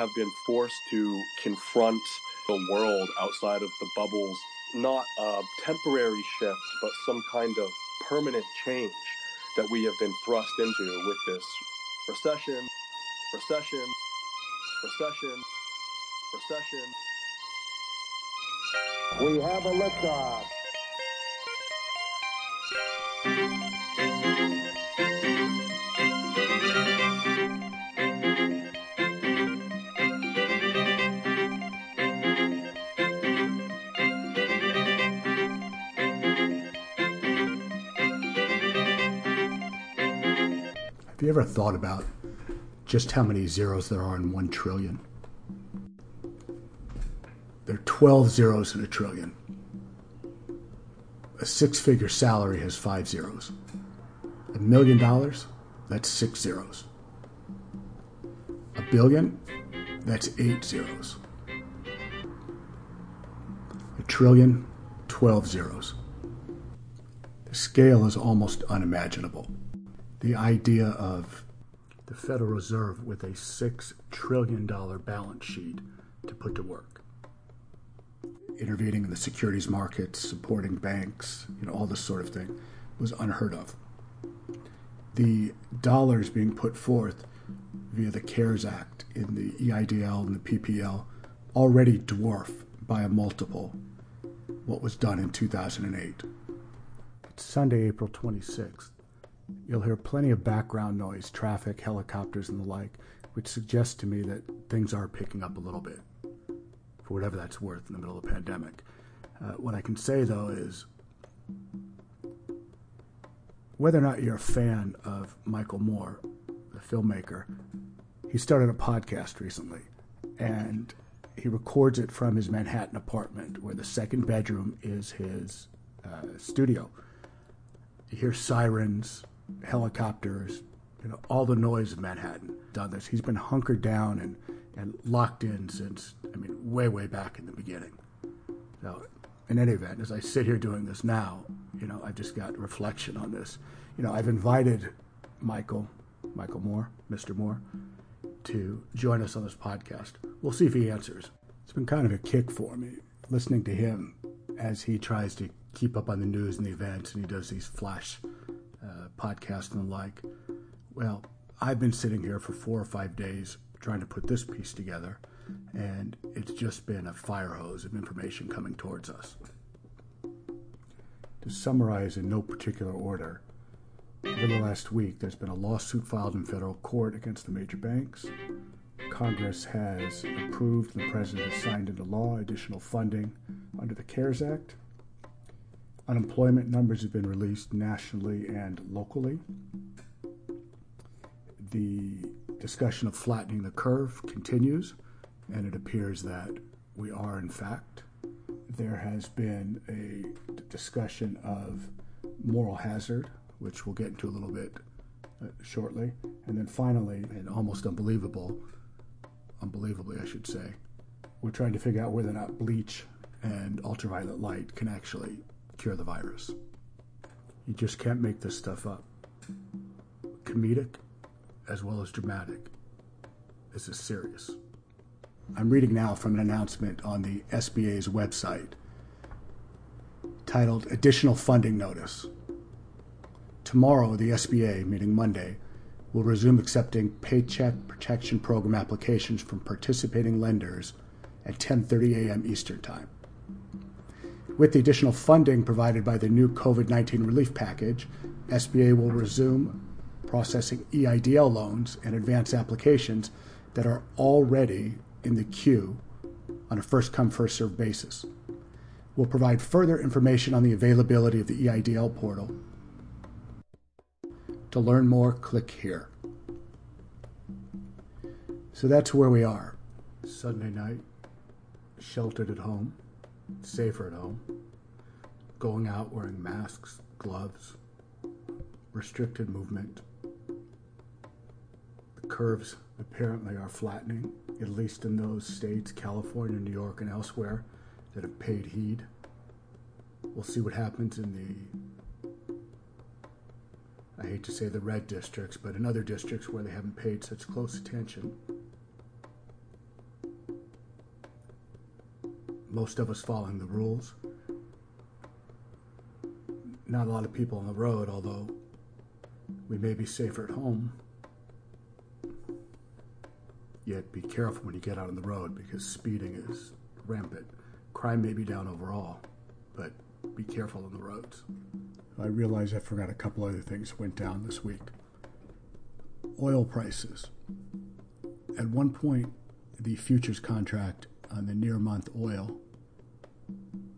have been forced to confront the world outside of the bubbles, not a temporary shift, but some kind of permanent change that we have been thrust into with this recession, recession, recession, recession. We have a liftoff. Have you ever thought about just how many zeros there are in one trillion? There are 12 zeros in a trillion. A six figure salary has five zeros. A million dollars, that's six zeros. A billion, that's eight zeros. A trillion, 12 zeros. The scale is almost unimaginable the idea of the Federal Reserve with a $6 trillion balance sheet to put to work. Intervening in the securities markets, supporting banks, you know, all this sort of thing was unheard of. The dollars being put forth via the CARES Act in the EIDL and the PPP already dwarf by a multiple what was done in 2008. It's Sunday, April 26th. You'll hear plenty of background noise, traffic, helicopters, and the like, which suggests to me that things are picking up a little bit, for whatever that's worth in the middle of a pandemic. Uh, what I can say, though, is whether or not you're a fan of Michael Moore, the filmmaker, he started a podcast recently, and he records it from his Manhattan apartment, where the second bedroom is his uh, studio. You hear sirens, helicopters, you know, all the noise of Manhattan. Done this. He's been hunkered down and, and locked in since, I mean, way, way back in the beginning. So, in any event, as I sit here doing this now, you know, I've just got reflection on this. You know, I've invited Michael, Michael Moore, Mr. Moore, to join us on this podcast. We'll see if he answers. It's been kind of a kick for me listening to him as he tries to keep up on the news and the events, and he does these flash uh, podcast and the like. Well, I've been sitting here for four or five days trying to put this piece together, and it's just been a fire hose of information coming towards us. To summarize in no particular order, over the last week, there's been a lawsuit filed in federal court against the major banks. Congress has approved, the president has signed into law additional funding under the CARES Act. Unemployment numbers have been released nationally and locally. The discussion of flattening the curve continues, and it appears that we are, in fact. There has been a discussion of moral hazard, which we'll get into a little bit uh, shortly. And then finally, and almost unbelievable, unbelievably, I should say, we're trying to figure out whether or not bleach and ultraviolet light can actually cure the virus. You just can't make this stuff up. Comedic as well as dramatic. This is serious. I'm reading now from an announcement on the SBA's website titled Additional Funding Notice. Tomorrow, the SBA, meaning Monday, will resume accepting Paycheck Protection Program applications from participating lenders at 10:30 a.m. Eastern Time. With the additional funding provided by the new COVID 19 relief package, SBA will resume processing EIDL loans and advance applications that are already in the queue on a first come, first served basis. We'll provide further information on the availability of the EIDL portal. To learn more, click here. So that's where we are. Sunday night, sheltered at home safer at home, going out wearing masks, gloves, restricted movement. The curves apparently are flattening, at least in those states, California, New York, and elsewhere, that have paid heed. We'll see what happens in the, I hate to say the red districts, but in other districts where they haven't paid such close attention. Most of us following the rules. Not a lot of people on the road, although we may be safer at home. Yet be careful when you get out on the road because speeding is rampant. Crime may be down overall, but be careful on the roads. I realize I forgot a couple other things went down this week. Oil prices. At one point, the futures contract on the near month oil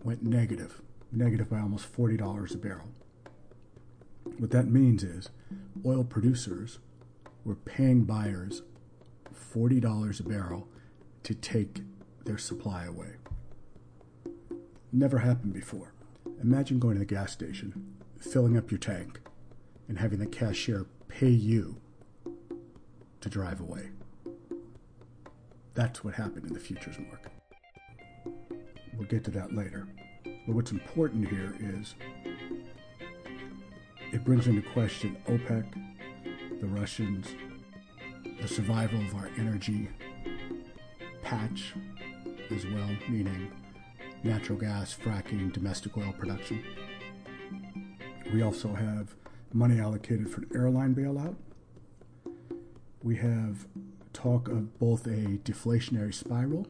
went negative, negative by almost $40 a barrel. What that means is oil producers were paying buyers $40 a barrel to take their supply away. Never happened before. Imagine going to the gas station, filling up your tank, and having the cashier pay you to drive away. That's what happened in the futures market. We'll get to that later. But what's important here is it brings into question OPEC, the Russians, the survival of our energy patch as well, meaning natural gas, fracking, domestic oil production. We also have money allocated for an airline bailout. We have talk of both a deflationary spiral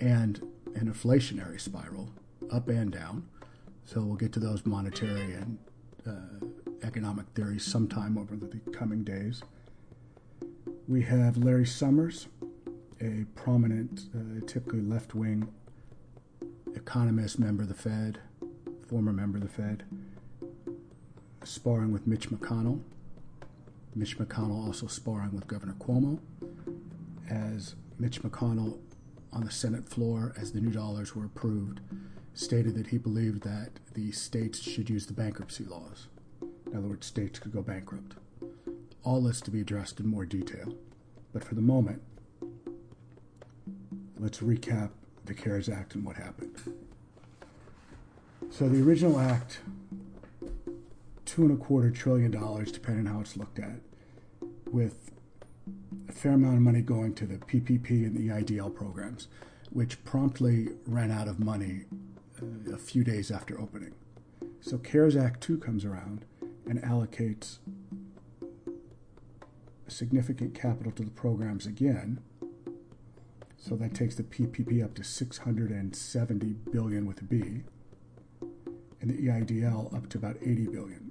and an inflationary spiral, up and down. So we'll get to those monetary and uh, economic theories sometime over the coming days. We have Larry Summers, a prominent, uh, typically left wing economist, member of the Fed, former member of the Fed, sparring with Mitch McConnell. Mitch McConnell also sparring with Governor Cuomo. As Mitch McConnell on the Senate floor, as the new dollars were approved, stated that he believed that the states should use the bankruptcy laws. In other words, states could go bankrupt. All this to be addressed in more detail. But for the moment, let's recap the CARES Act and what happened. So the original act, two and a quarter trillion dollars, depending on how it's looked at, with a fair amount of money going to the PPP and the EIDL programs, which promptly ran out of money uh, a few days after opening. So CARES Act 2 comes around and allocates significant capital to the programs again so that takes the PPP up to 670 billion with a B, and the EIDL up to about 80 billion.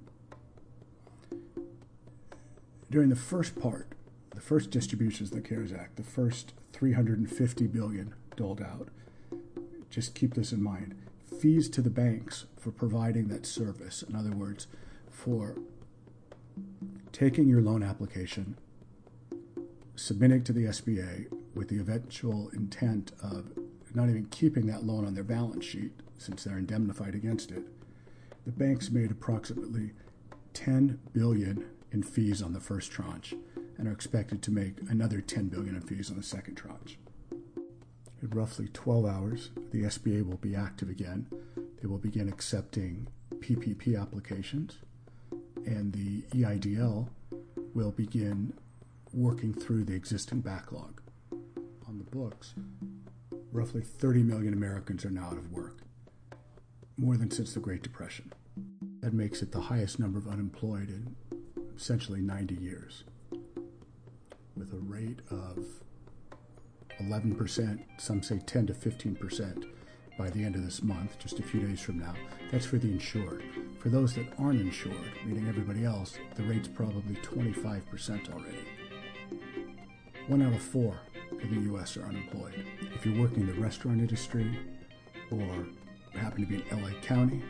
During the first part, the first distributions of the CARES Act, the first 350 billion doled out. Just keep this in mind. Fees to the banks for providing that service. In other words, for taking your loan application, submitting to the SBA, with the eventual intent of not even keeping that loan on their balance sheet since they're indemnified against it, the banks made approximately 10 billion in fees on the first tranche and are expected to make another 10 billion in fees on the second tranche. In roughly 12 hours, the SBA will be active again. They will begin accepting PPP applications, and the EIDL will begin working through the existing backlog on the books, roughly 30 million Americans are now out of work, more than since the Great Depression. That makes it the highest number of unemployed in essentially 90 years, with a rate of 11%, some say 10 to 15% by the end of this month, just a few days from now. That's for the insured. For those that aren't insured, meaning everybody else, the rate's probably 25% already. One out of four in the U.S. are unemployed. If you're working in the restaurant industry or happen to be in LA County,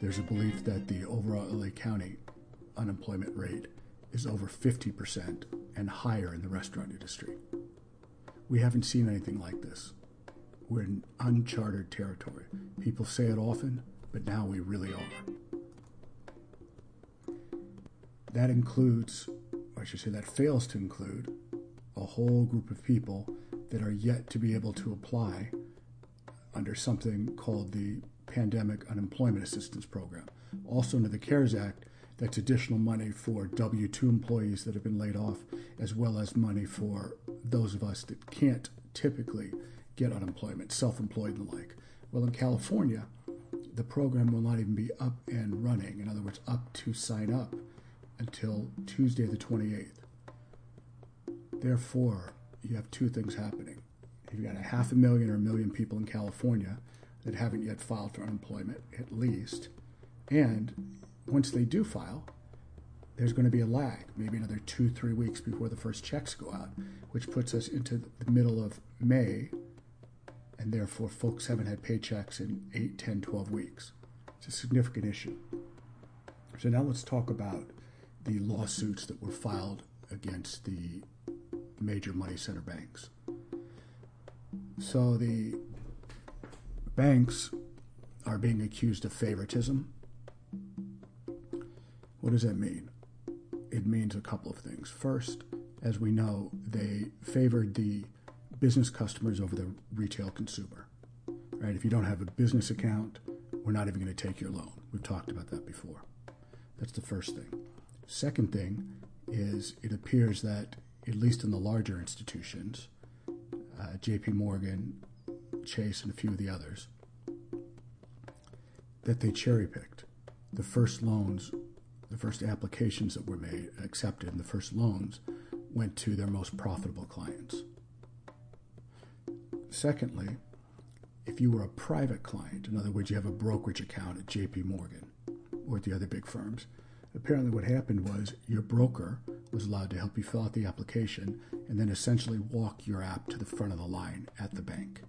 there's a belief that the overall LA County unemployment rate is over 50% and higher in the restaurant industry. We haven't seen anything like this. We're in uncharted territory. People say it often, but now we really are. That includes, or I should say, that fails to include a whole group of people that are yet to be able to apply under something called the Pandemic Unemployment Assistance Program. Also, under the CARES Act, that's additional money for W 2 employees that have been laid off, as well as money for those of us that can't typically get unemployment, self employed and the like. Well, in California, the program will not even be up and running. In other words, up to sign up until Tuesday the 28th. Therefore, you have two things happening. You've got a half a million or a million people in California that haven't yet filed for unemployment, at least. And once they do file, there's going to be a lag, maybe another two, three weeks before the first checks go out, which puts us into the middle of May, and therefore folks haven't had paychecks in 8, 10, 12 weeks. It's a significant issue. So now let's talk about the lawsuits that were filed against the major money center banks. So the banks are being accused of favoritism. What does that mean? It means a couple of things. First, as we know, they favored the business customers over the retail consumer. Right? If you don't have a business account, we're not even going to take your loan. We've talked about that before. That's the first thing. Second thing is it appears that, at least in the larger institutions, uh, JP Morgan, Chase, and a few of the others, that they cherry picked. The first loans, the first applications that were made, accepted, and the first loans went to their most profitable clients. Secondly, if you were a private client, in other words, you have a brokerage account at JP Morgan or at the other big firms, apparently what happened was your broker was allowed to help you fill out the application and then essentially walk your app to the front of the line at the bank.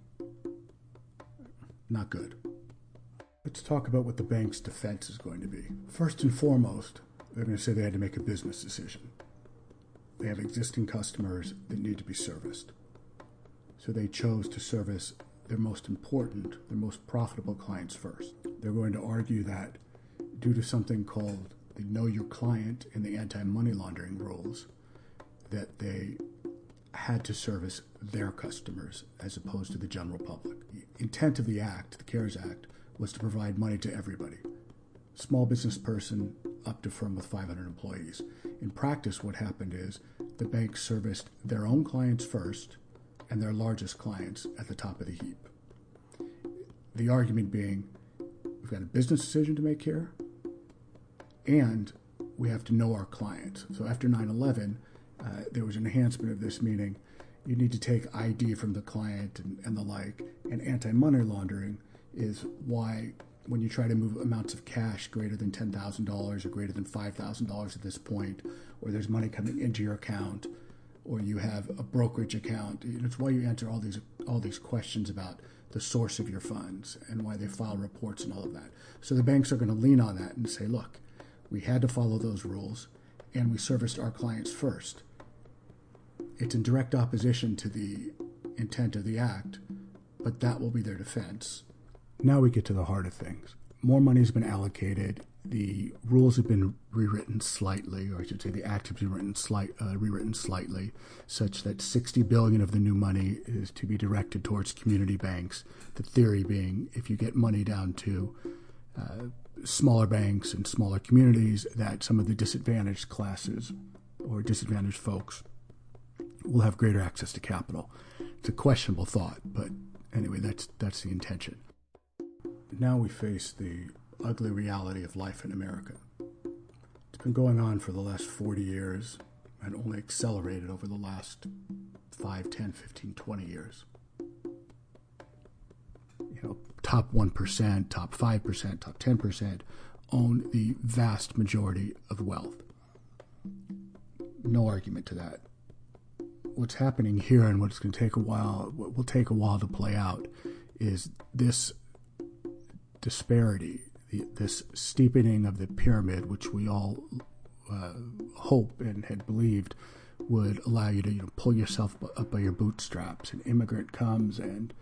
Not good. Let's talk about what the bank's defense is going to be. First and foremost, they're going to say they had to make a business decision. They have existing customers that need to be serviced. So they chose to service their most important, their most profitable clients first. They're going to argue that due to something called the know your client and the anti money laundering rules, that they had to service their customers as opposed to the general public. The intent of the act, the CARES Act, was to provide money to everybody small business person up to firm with 500 employees. In practice, what happened is the bank serviced their own clients first and their largest clients at the top of the heap. The argument being we've got a business decision to make here, and we have to know our clients. So after 9 11, uh, there was an enhancement of this, meaning you need to take ID from the client and, and the like. And anti money laundering is why, when you try to move amounts of cash greater than $10,000 or greater than $5,000 at this point, or there's money coming into your account, or you have a brokerage account, it's why you answer all these all these questions about the source of your funds and why they file reports and all of that. So the banks are going to lean on that and say, look, we had to follow those rules and we serviced our clients first. It's in direct opposition to the intent of the act, but that will be their defense. Now we get to the heart of things. More money has been allocated. The rules have been rewritten slightly, or I should say, the act has been written slight, uh, rewritten slightly, such that 60 billion of the new money is to be directed towards community banks. The theory being, if you get money down to uh, smaller banks and smaller communities, that some of the disadvantaged classes or disadvantaged folks will have greater access to capital. It's a questionable thought, but anyway, that's that's the intention. Now we face the ugly reality of life in America. It's been going on for the last 40 years and only accelerated over the last 5, 10, 15, 20 years. You know, top 1%, top 5%, top 10% own the vast majority of wealth. No argument to that. What's happening here and what's going to take a while, what will take a while to play out, is this disparity, this steepening of the pyramid, which we all uh, hope and had believed would allow you to you know, pull yourself up by your bootstraps. An immigrant comes and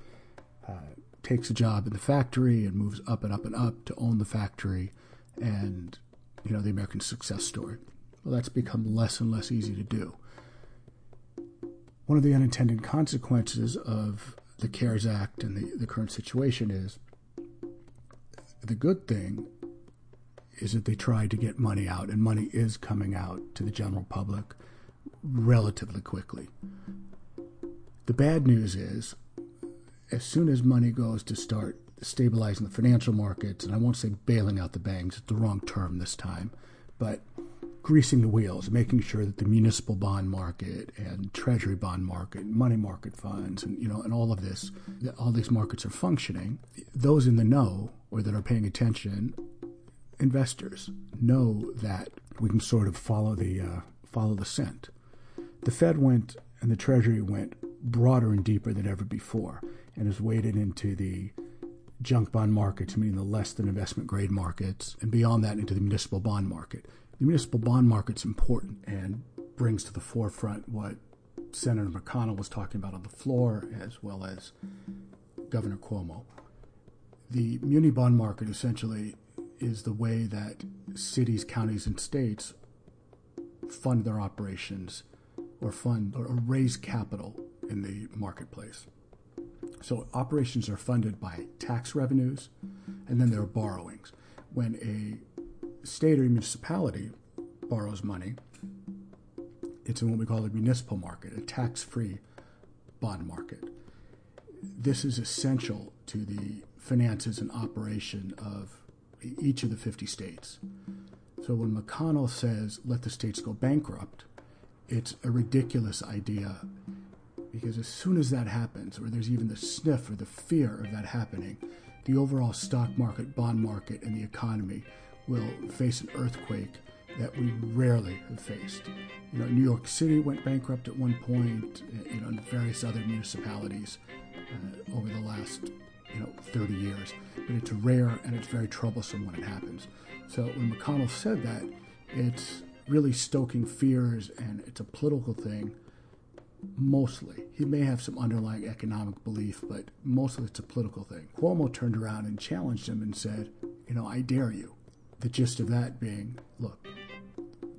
uh, takes a job in the factory and moves up and up and up to own the factory, and you know the American success story. Well, that's become less and less easy to do. One of the unintended consequences of the CARES Act and the, the current situation is the good thing is that they tried to get money out, and money is coming out to the general public relatively quickly. The bad news is as soon as money goes to start stabilizing the financial markets, and I won't say bailing out the banks, it's the wrong term this time, but greasing the wheels, making sure that the municipal bond market and treasury bond market, money market funds, and you know, and all of this, all these markets are functioning. Those in the know or that are paying attention, investors know that we can sort of follow the uh, follow the scent. The Fed went and the Treasury went broader and deeper than ever before, and has waded into the junk bond markets, meaning the less than investment grade markets, and beyond that into the municipal bond market. The municipal bond market's important and brings to the forefront what Senator McConnell was talking about on the floor, as well as Governor Cuomo. The muni bond market essentially is the way that cities, counties, and states fund their operations or fund or raise capital in the marketplace. So operations are funded by tax revenues, and then there are borrowings. When a state or municipality borrows money, it's in what we call a municipal market, a tax free bond market. This is essential to the finances and operation of each of the 50 states. So when McConnell says, let the states go bankrupt, it's a ridiculous idea because as soon as that happens, or there's even the sniff or the fear of that happening, the overall stock market, bond market, and the economy will face an earthquake that we rarely have faced. You know, New York City went bankrupt at one point, you know, and various other municipalities uh, over the last, you know, 30 years. But it's rare and it's very troublesome when it happens. So when McConnell said that, it's really stoking fears and it's a political thing mostly. He may have some underlying economic belief, but mostly it's a political thing. Cuomo turned around and challenged him and said, You know, I dare you. The gist of that being, look,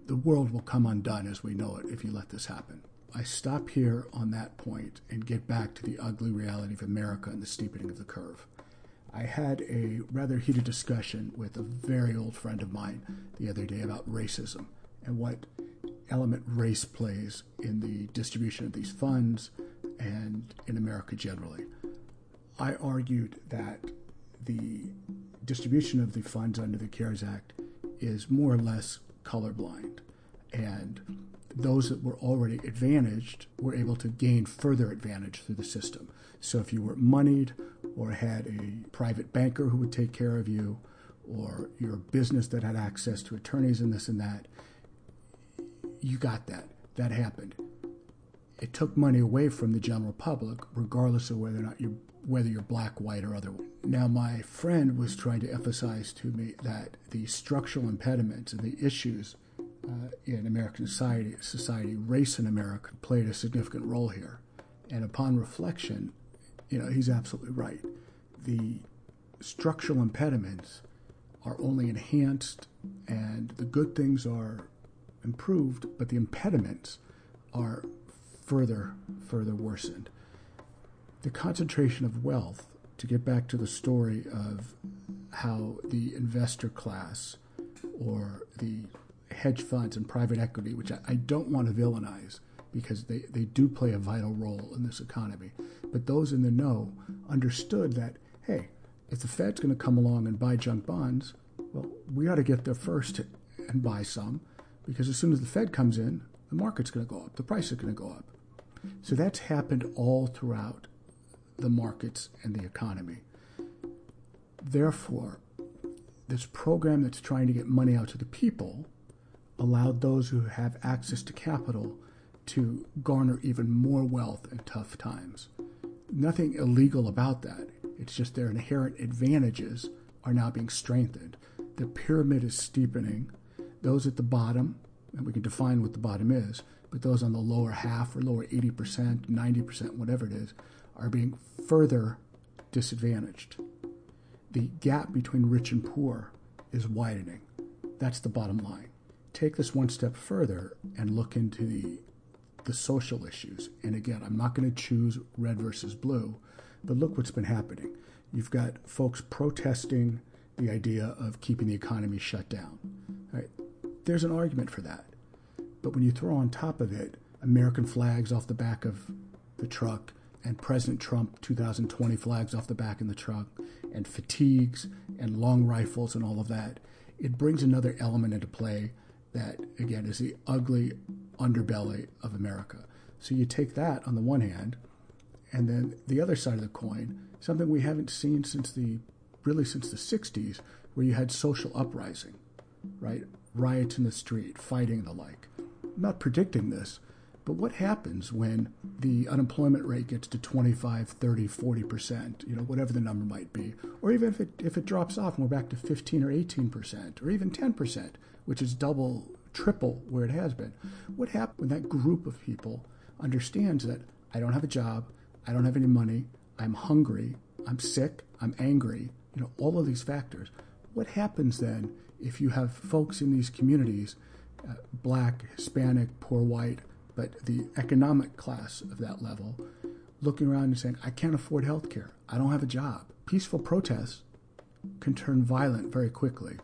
the world will come undone as we know it if you let this happen. I stop here on that point and get back to the ugly reality of America and the steepening of the curve. I had a rather heated discussion with a very old friend of mine the other day about racism and what element race plays in the distribution of these funds and in America generally. I argued that the distribution of the funds under the CARES Act is more or less colorblind, and those that were already advantaged were able to gain further advantage through the system. So if you were moneyed or had a private banker who would take care of you, or your business that had access to attorneys and this and that, you got that. That happened. It took money away from the general public, regardless of whether or not you whether you're black, white, or otherwise. Now, my friend was trying to emphasize to me that the structural impediments and the issues uh, in American society, society, race in America played a significant role here. And upon reflection, you know, he's absolutely right. The structural impediments are only enhanced, and the good things are improved, but the impediments are further, further worsened. The concentration of wealth, to get back to the story of how the investor class or the hedge funds and private equity, which I, I don't want to villainize because they, they do play a vital role in this economy. But those in the know understood that, hey, if the Fed's going to come along and buy junk bonds, well, we ought to get there first and buy some because as soon as the Fed comes in, the market's going to go up, the price is going to go up. So that's happened all throughout the markets and the economy. Therefore, this program that's trying to get money out to the people allowed those who have access to capital to garner even more wealth in tough times. Nothing illegal about that. It's just their inherent advantages are now being strengthened. The pyramid is steepening those at the bottom, and we can define what the bottom is, but those on the lower half or lower 80%, 90%, whatever it is, are being further disadvantaged. The gap between rich and poor is widening. That's the bottom line. Take this one step further and look into the the social issues. And again, I'm not going to choose red versus blue, but look what's been happening. You've got folks protesting the idea of keeping the economy shut down. Right? there's an argument for that. But when you throw on top of it American flags off the back of the truck and President Trump 2020 flags off the back in the truck and fatigues and long rifles and all of that, it brings another element into play that, again, is the ugly underbelly of America. So you take that on the one hand, and then the other side of the coin, something we haven't seen since the really since the 60s, where you had social uprising, right? Riots in the street, fighting the like. I'm not predicting this, but what happens when the unemployment rate gets to 25, 30, 40%, you know, whatever the number might be, or even if it, if it drops off and we're back to 15 or 18%, or even 10%, which is double, triple where it has been. What happens when that group of people understands that I don't have a job, I don't have any money, I'm hungry, I'm sick, I'm angry, you know, all of these factors. What happens then if you have folks in these communities, uh, black, Hispanic, poor white, but the economic class of that level, looking around and saying, I can't afford health care. I don't have a job. Peaceful protests can turn violent very quickly,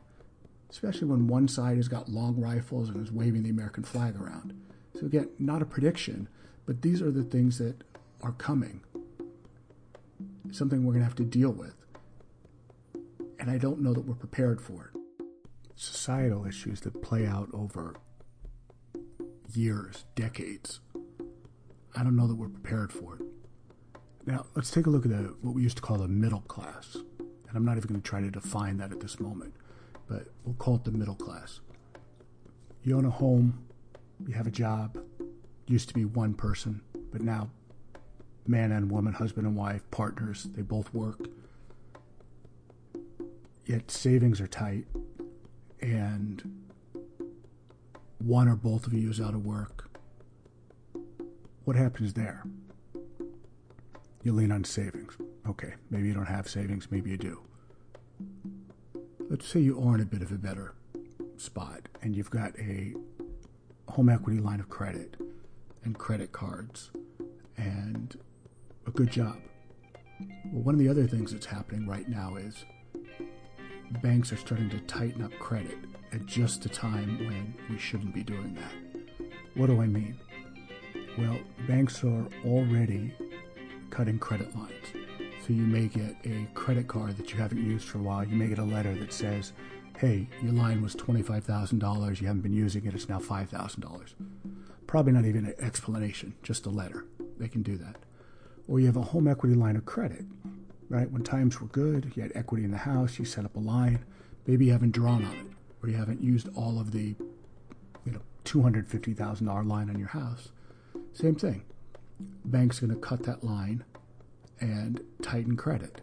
especially when one side has got long rifles and is waving the American flag around. So, again, not a prediction, but these are the things that are coming. Something we're going to have to deal with. And I don't know that we're prepared for it. Societal issues that play out over years, decades. I don't know that we're prepared for it. Now, let's take a look at the, what we used to call the middle class. And I'm not even going to try to define that at this moment, but we'll call it the middle class. You own a home, you have a job, used to be one person, but now man and woman, husband and wife, partners, they both work. Yet savings are tight, and one or both of you is out of work, what happens there? You lean on savings. Okay, maybe you don't have savings, maybe you do. Let's say you are in a bit of a better spot and you've got a home equity line of credit and credit cards and a good job. Well, one of the other things that's happening right now is banks are starting to tighten up credit at just a time when we shouldn't be doing that. What do I mean? Well, banks are already cutting credit lines. So you may get a credit card that you haven't used for a while. You may get a letter that says, hey, your line was $25,000, you haven't been using it, it's now $5,000. Probably not even an explanation, just a letter. They can do that. Or you have a home equity line of credit, right? When times were good, you had equity in the house, you set up a line, maybe you haven't drawn on it or you haven't used all of the you know $250,000 line on your house. Same thing. Bank's going to cut that line and tighten credit.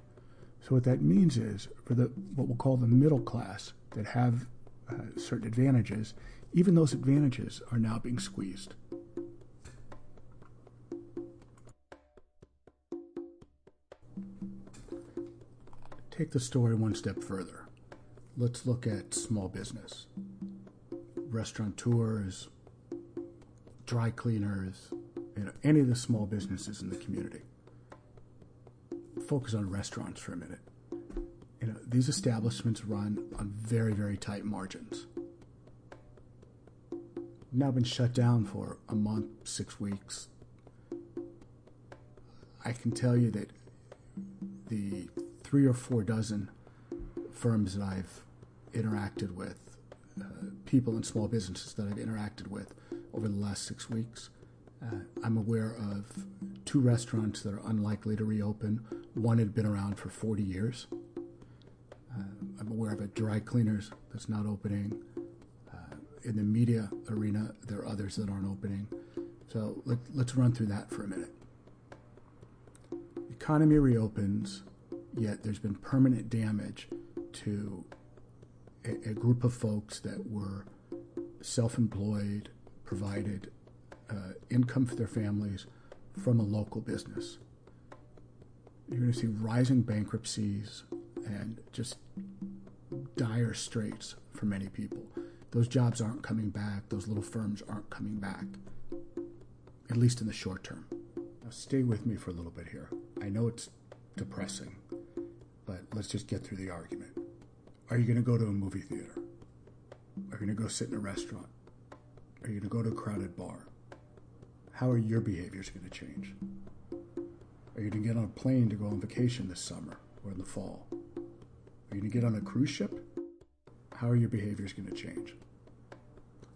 So what that means is for the what we'll call the middle class that have uh, certain advantages, even those advantages are now being squeezed. Take the story one step further let's look at small business restaurateurs, dry cleaners, you know, any of the small businesses in the community. Focus on restaurants for a minute. You know, these establishments run on very, very tight margins. Now been shut down for a month, six weeks. I can tell you that the three or four dozen firms that I've interacted with, uh, people and small businesses that I've interacted with over the last six weeks. Uh, I'm aware of two restaurants that are unlikely to reopen. One had been around for 40 years. Uh, I'm aware of a dry cleaners that's not opening. Uh, in the media arena, there are others that aren't opening. So let, let's run through that for a minute. Economy reopens, yet there's been permanent damage to a, a group of folks that were self employed, provided uh, income for their families from a local business. You're going to see rising bankruptcies and just dire straits for many people. Those jobs aren't coming back, those little firms aren't coming back, at least in the short term. Now, stay with me for a little bit here. I know it's depressing, but let's just get through the argument. Are you going to go to a movie theater? Are you going to go sit in a restaurant? Are you going to go to a crowded bar? How are your behaviors going to change? Are you going to get on a plane to go on vacation this summer or in the fall? Are you going to get on a cruise ship? How are your behaviors going to change?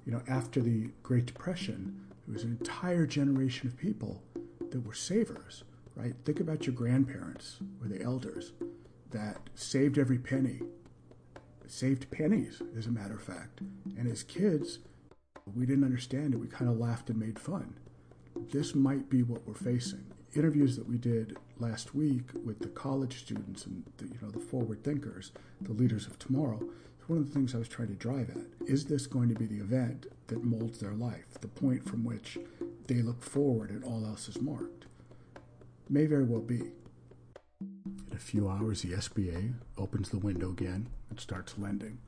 You know, after the Great Depression, there was an entire generation of people that were savers, right? Think about your grandparents or the elders that saved every penny, saved pennies, as a matter of fact. And as kids, we didn't understand it. We kind of laughed and made fun. This might be what we're facing. Interviews that we did last week with the college students and the, you know the forward thinkers, the leaders of tomorrow. One of the things I was trying to drive at is this going to be the event that molds their life, the point from which they look forward and all else is marked? May very well be. In a few hours, the SBA opens the window again and starts lending.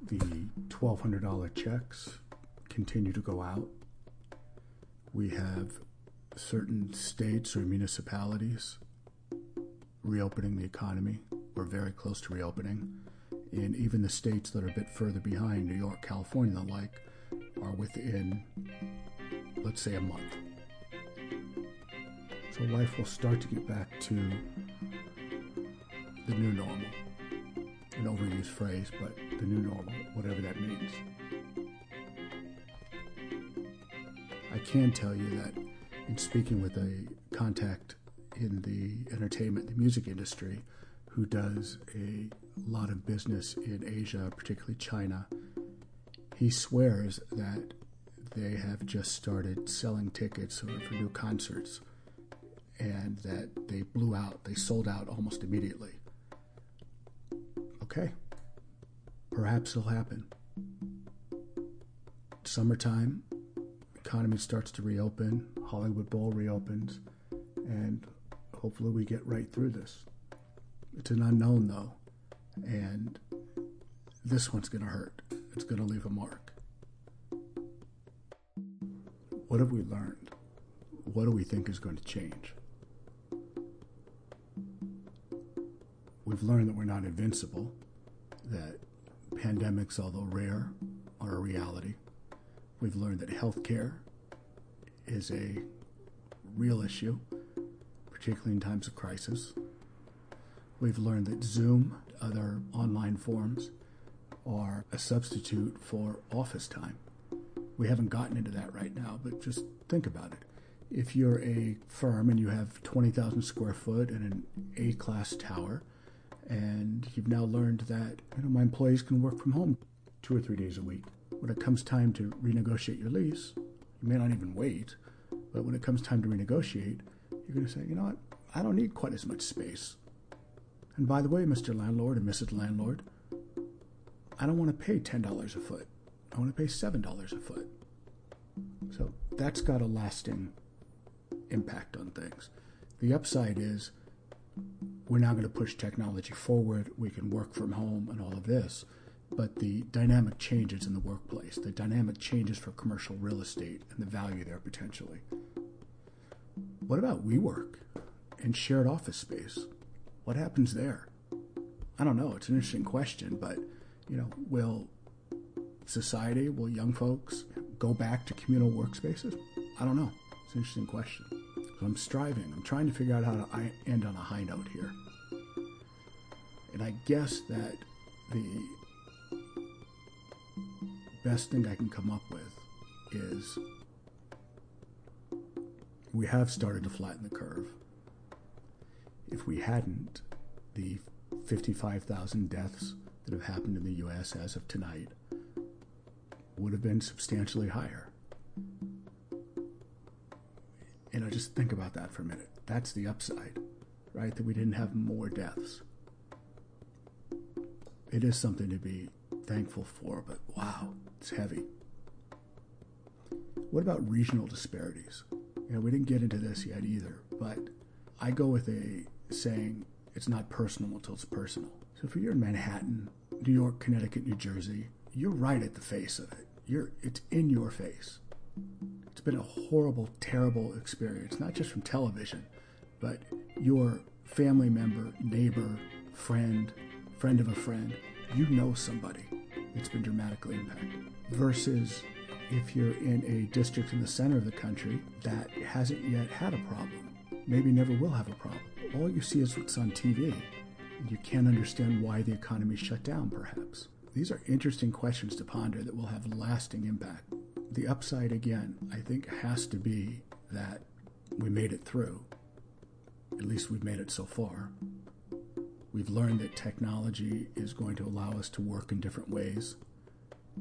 The $1,200 checks continue to go out. We have certain states or municipalities reopening the economy. We're very close to reopening. And even the states that are a bit further behind, New York, California, the like, are within, let's say, a month. So life will start to get back to the new normal. An overused phrase, but the new normal, whatever that means. I can tell you that in speaking with a contact in the entertainment, the music industry, who does a lot of business in Asia, particularly China, he swears that they have just started selling tickets for new concerts and that they blew out, they sold out almost immediately. Okay, perhaps it'll happen. Summertime, economy starts to reopen, Hollywood Bowl reopens, and hopefully we get right through this. It's an unknown though, and this one's going to hurt. It's going to leave a mark. What have we learned? What do we think is going to change? We've learned that we're not invincible, that pandemics, although rare, are a reality. We've learned that healthcare is a real issue, particularly in times of crisis. We've learned that Zoom, other online forms, are a substitute for office time. We haven't gotten into that right now, but just think about it. If you're a firm and you have 20,000 square foot and an A class tower, and you've now learned that you know my employees can work from home two or three days a week. When it comes time to renegotiate your lease, you may not even wait, but when it comes time to renegotiate, you're going to say, you know what, I don't need quite as much space. And by the way, Mr. Landlord and Mrs. Landlord, I don't want to pay $10 a foot. I want to pay $7 a foot. So that's got a lasting impact on things. The upside is we're now going to push technology forward. We can work from home and all of this. But the dynamic changes in the workplace, the dynamic changes for commercial real estate and the value there potentially. What about WeWork and shared office space? What happens there? I don't know. It's an interesting question, but you know, will society, will young folks go back to communal workspaces? I don't know. It's an interesting question. I'm striving. I'm trying to figure out how to end on a high note here. And I guess that the best thing I can come up with is we have started to flatten the curve. If we hadn't, the 55,000 deaths that have happened in the U.S. as of tonight would have been substantially higher. And I just think about that for a minute. That's the upside, right? That we didn't have more deaths. It is something to be thankful for, but wow, it's heavy. What about regional disparities? You know, we didn't get into this yet either, but I go with a saying it's not personal until it's personal. So if you're in Manhattan, New York, Connecticut, New Jersey, you're right at the face of it. You're it's in your face. Been a horrible, terrible experience, not just from television, but your family member, neighbor, friend, friend of a friend, you know somebody that's been dramatically impacted. Versus if you're in a district in the center of the country that hasn't yet had a problem. maybe never will have a problem. All you see is what's on TV, and you can't understand why the economy shut down, perhaps. These are interesting questions to ponder that will have lasting impact. The upside, again, I think, has to be that we made it through. At least we've made it so far. We've learned that technology is going to allow us to work in different ways.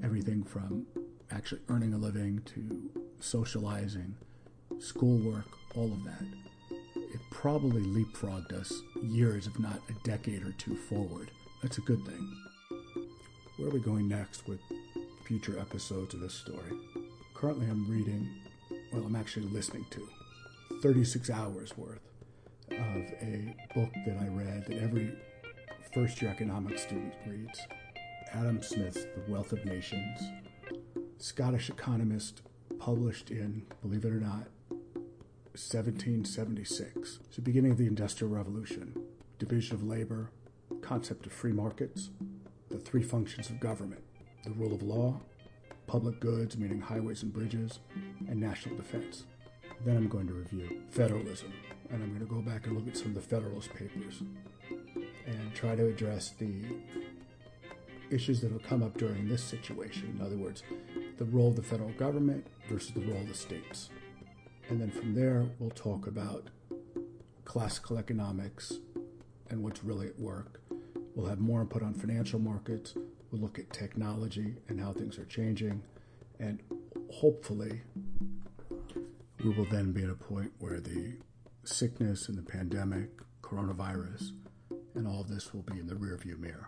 Everything from actually earning a living to socializing, schoolwork, all of that. It probably leapfrogged us years, if not a decade or two forward. That's a good thing. Where are we going next with future episodes of this story? Currently, I'm reading, well, I'm actually listening to 36 hours worth of a book that I read that every first year economics student reads. Adam Smith's The Wealth of Nations, Scottish economist, published in, believe it or not, 1776. It's the beginning of the Industrial Revolution, division of labor, concept of free markets, the three functions of government the rule of law, public goods, meaning highways and bridges, and national defense. Then I'm going to review federalism, and I'm going to go back and look at some of the Federalist Papers and try to address the issues that have come up during this situation. In other words, the role of the federal government versus the role of the states. And then from there, we'll talk about classical economics and what's really at work. We'll have more input on financial markets. We'll look at technology and how things are changing. And hopefully, we will then be at a point where the sickness and the pandemic, coronavirus, and all of this will be in the rearview mirror.